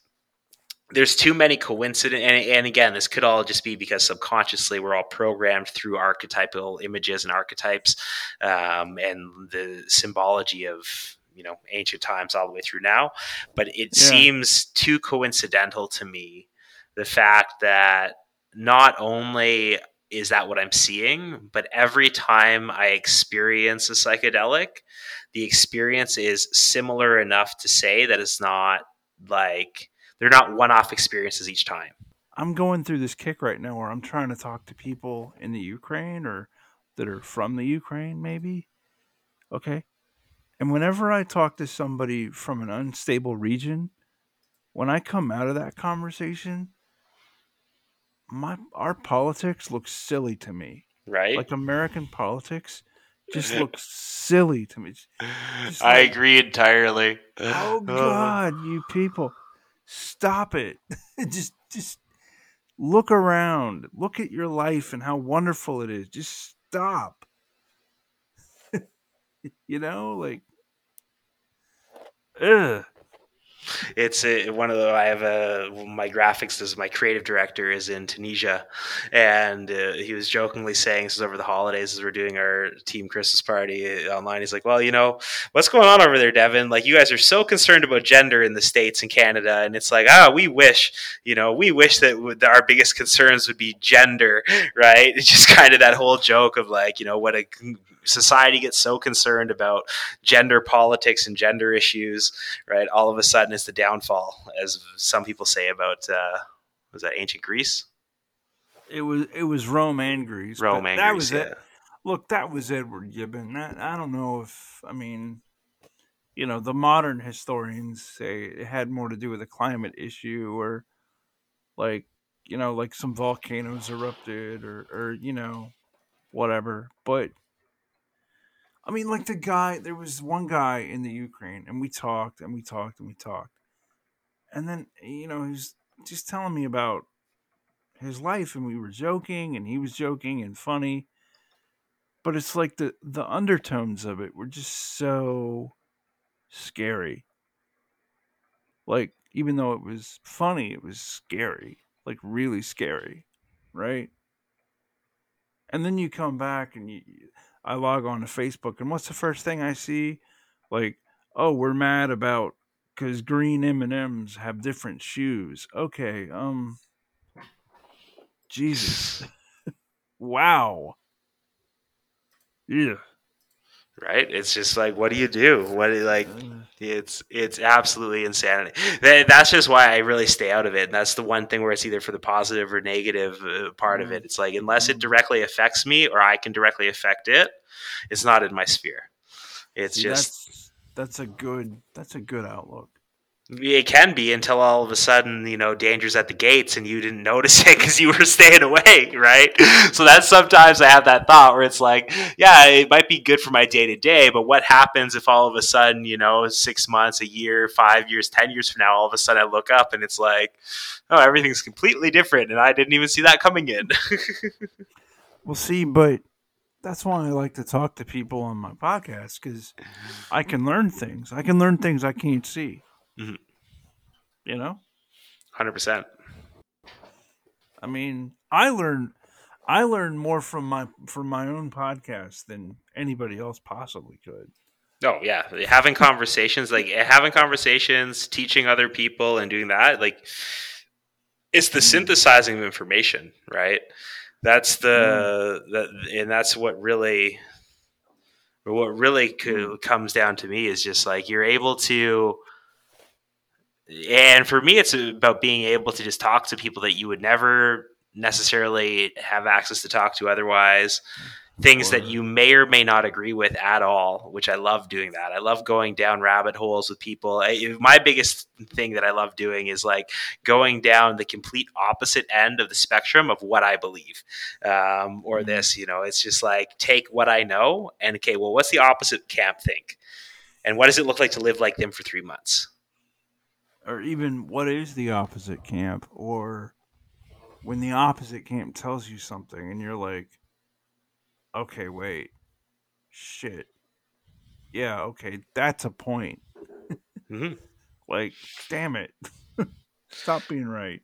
there's too many coincidence and, and, again this could all just be because subconsciously we're all programmed through archetypal images and archetypes um, and the symbology of you know ancient times all the way through now. But it yeah. seems too coincidental to me the fact that not only is that what i'm seeing but every time i experience a psychedelic the experience is similar enough to say that it's not like they're not one-off experiences each time. I'm going through this kick right now where I'm trying to talk to people in the Ukraine or that are from the Ukraine, maybe. Okay. And whenever I talk to somebody from an unstable region, when I come out of that conversation, my our politics looks silly to me. Right. Like American politics just looks silly to me. Just I agree entirely. Oh, oh God, you people. Stop it. just just look around. Look at your life and how wonderful it is. Just stop. you know, like ugh it's a, one of the I have a my graphics as my creative director is in Tunisia, and uh, he was jokingly saying this is over the holidays as we're doing our team Christmas party online. He's like, "Well, you know what's going on over there, Devin? Like you guys are so concerned about gender in the states and Canada, and it's like, ah, we wish, you know, we wish that our biggest concerns would be gender, right? It's just kind of that whole joke of like, you know, what a society gets so concerned about gender politics and gender issues, right? All of a sudden, it's the downfall, as some people say about uh, was that ancient Greece? It was it was Rome and Greece. Rome and that Greece. Was yeah. it. Look, that was Edward Gibbon. That, I don't know if I mean, you know, the modern historians say it had more to do with a climate issue or like you know, like some volcanoes erupted or or you know, whatever. But I mean, like the guy, there was one guy in the Ukraine, and we talked and we talked and we talked. And then, you know, he's just telling me about his life, and we were joking, and he was joking and funny. But it's like the, the undertones of it were just so scary. Like, even though it was funny, it was scary. Like, really scary. Right? And then you come back and you I log on to Facebook, and what's the first thing I see? Like, oh, we're mad about because green M and M's have different shoes. Okay, um, Jesus, wow, yeah, right. It's just like, what do you do? What do you, like? It's it's absolutely insanity. That, that's just why I really stay out of it. And that's the one thing where it's either for the positive or negative uh, part of it. It's like unless it directly affects me or I can directly affect it, it's not in my sphere. It's See, just that's that's a good that's a good outlook. It can be until all of a sudden you know danger's at the gates and you didn't notice it because you were staying away right so that's sometimes i have that thought where it's like yeah it might be good for my day to day but what happens if all of a sudden you know six months a year five years ten years from now all of a sudden i look up and it's like oh everything's completely different and i didn't even see that coming in Well, see, but that's why I like to talk to people on my podcast because mm-hmm. I can learn things. I can learn things I can't see. Mhm. You know, 100% I mean, I learn, I learn more from my from my own podcast than anybody else possibly could. Oh yeah, having conversations like having conversations, teaching other people, and doing that like it's the synthesizing of information, right? That's the that, and that's what really, what really co- comes down to me is just like you're able to, and for me, it's about being able to just talk to people that you would never necessarily have access to talk to otherwise things that you may or may not agree with at all, which I love doing that. I love going down rabbit holes with people. I, my biggest thing that I love doing is like going down the complete opposite end of the spectrum of what I believe. Um, or Mhm. this, you know, it's just like take what I know and okay, well, what's the opposite camp think? And what does it look like to live like them for three months? Or even what is the opposite camp or when the opposite camp tells you something and you're like okay wait shit yeah okay that's a point hmm like damn it stop being right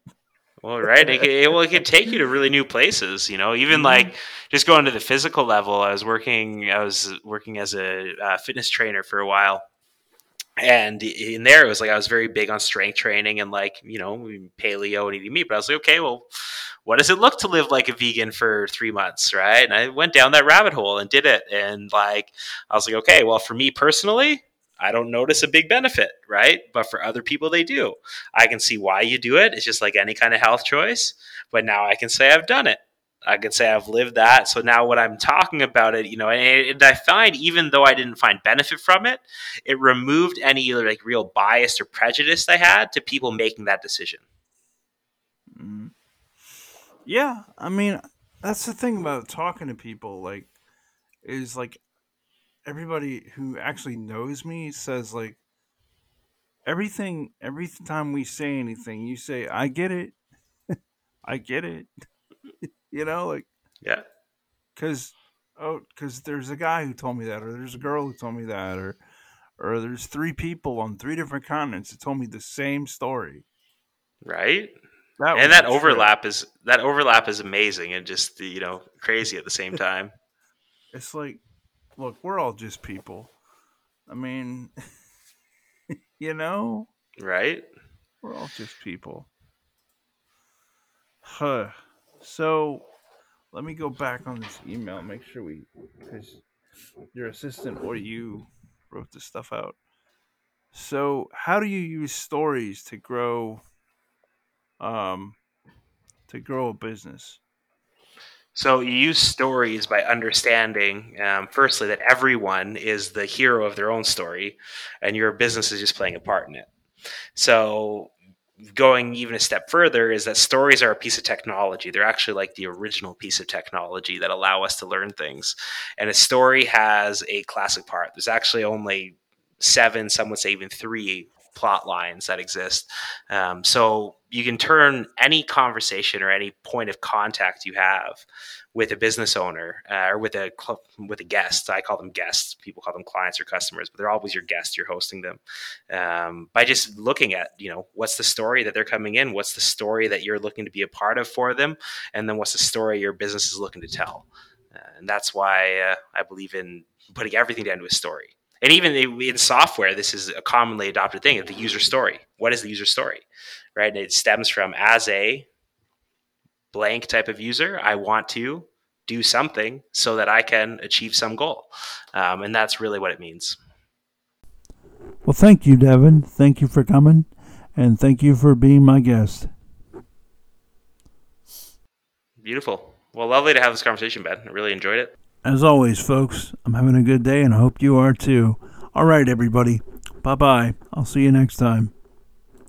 Well, right. It, it, well, it can take you to really new places. You know, even Mhm. like just going to the physical level. I was working. I was working as a uh, fitness trainer for a while, and in there it was like I was very big on strength training and like you know paleo and eating meat. But I was like, okay, well, what does it look to live like a vegan for three months, right? And I went down that rabbit hole and did it, and like I was like, okay, well, for me personally. I don't notice a big benefit, right? But for other people, they do. I can see why you do it. It's just like any kind of health choice. But now I can say I've done it. I could say I've lived that. So now when I'm talking about it, you know, and, and I find even though I didn't find benefit from it, it removed any like real bias or prejudice I had to people making that decision. Mm. Yeah, I mean, that's the thing about talking to people. Like, is like everybody who actually knows me says like everything. Every time we say anything, you say, "I get it, I get it." you know, like Yeah. because oh, because there's a guy who told me that, or there's a girl who told me that, or or there's three people on three different continents that told me the same story. Right. That and that overlap is that overlap is amazing and just you know crazy at the same time. it's like look we're all just people i mean you know right. we're all just people huh so let me go back on this email make sure we because your assistant or you wrote this stuff out so how do you use stories to grow um to grow a business So you use stories by understanding, um, firstly, that everyone is the hero of their own story, and your business is just playing a part in it. So going even a step further is that stories are a piece of technology. They're actually like the original piece of technology that allow us to learn things. And a story has a classic part. There's actually only seven, some would say even three plot lines that exist. Um, so you can turn any conversation or any point of contact you have with a business owner uh, or with a cl- with a guest. I call them guests. People call them clients or customers, but they're always your guest. You're hosting them um, by just looking at you know what's the story that they're coming in, what's the story that you're looking to be a part of for them, and then what's the story your business is looking to tell. Uh, and that's why uh, I believe in putting everything down to a story. And even in software, this is a commonly adopted thing: the user story. What is the user story? Right, and it stems from as a blank type of user, I want to do something so that I can achieve some goal, um, and that's really what it means. Well, thank you, Devin. Thank you for coming, and thank you for being my guest. Beautiful. Well, lovely to have this conversation, Ben. I really enjoyed it. As always, folks, I'm having a good day, and I hope you are too. All right, everybody. Bye bye. I'll see you next time.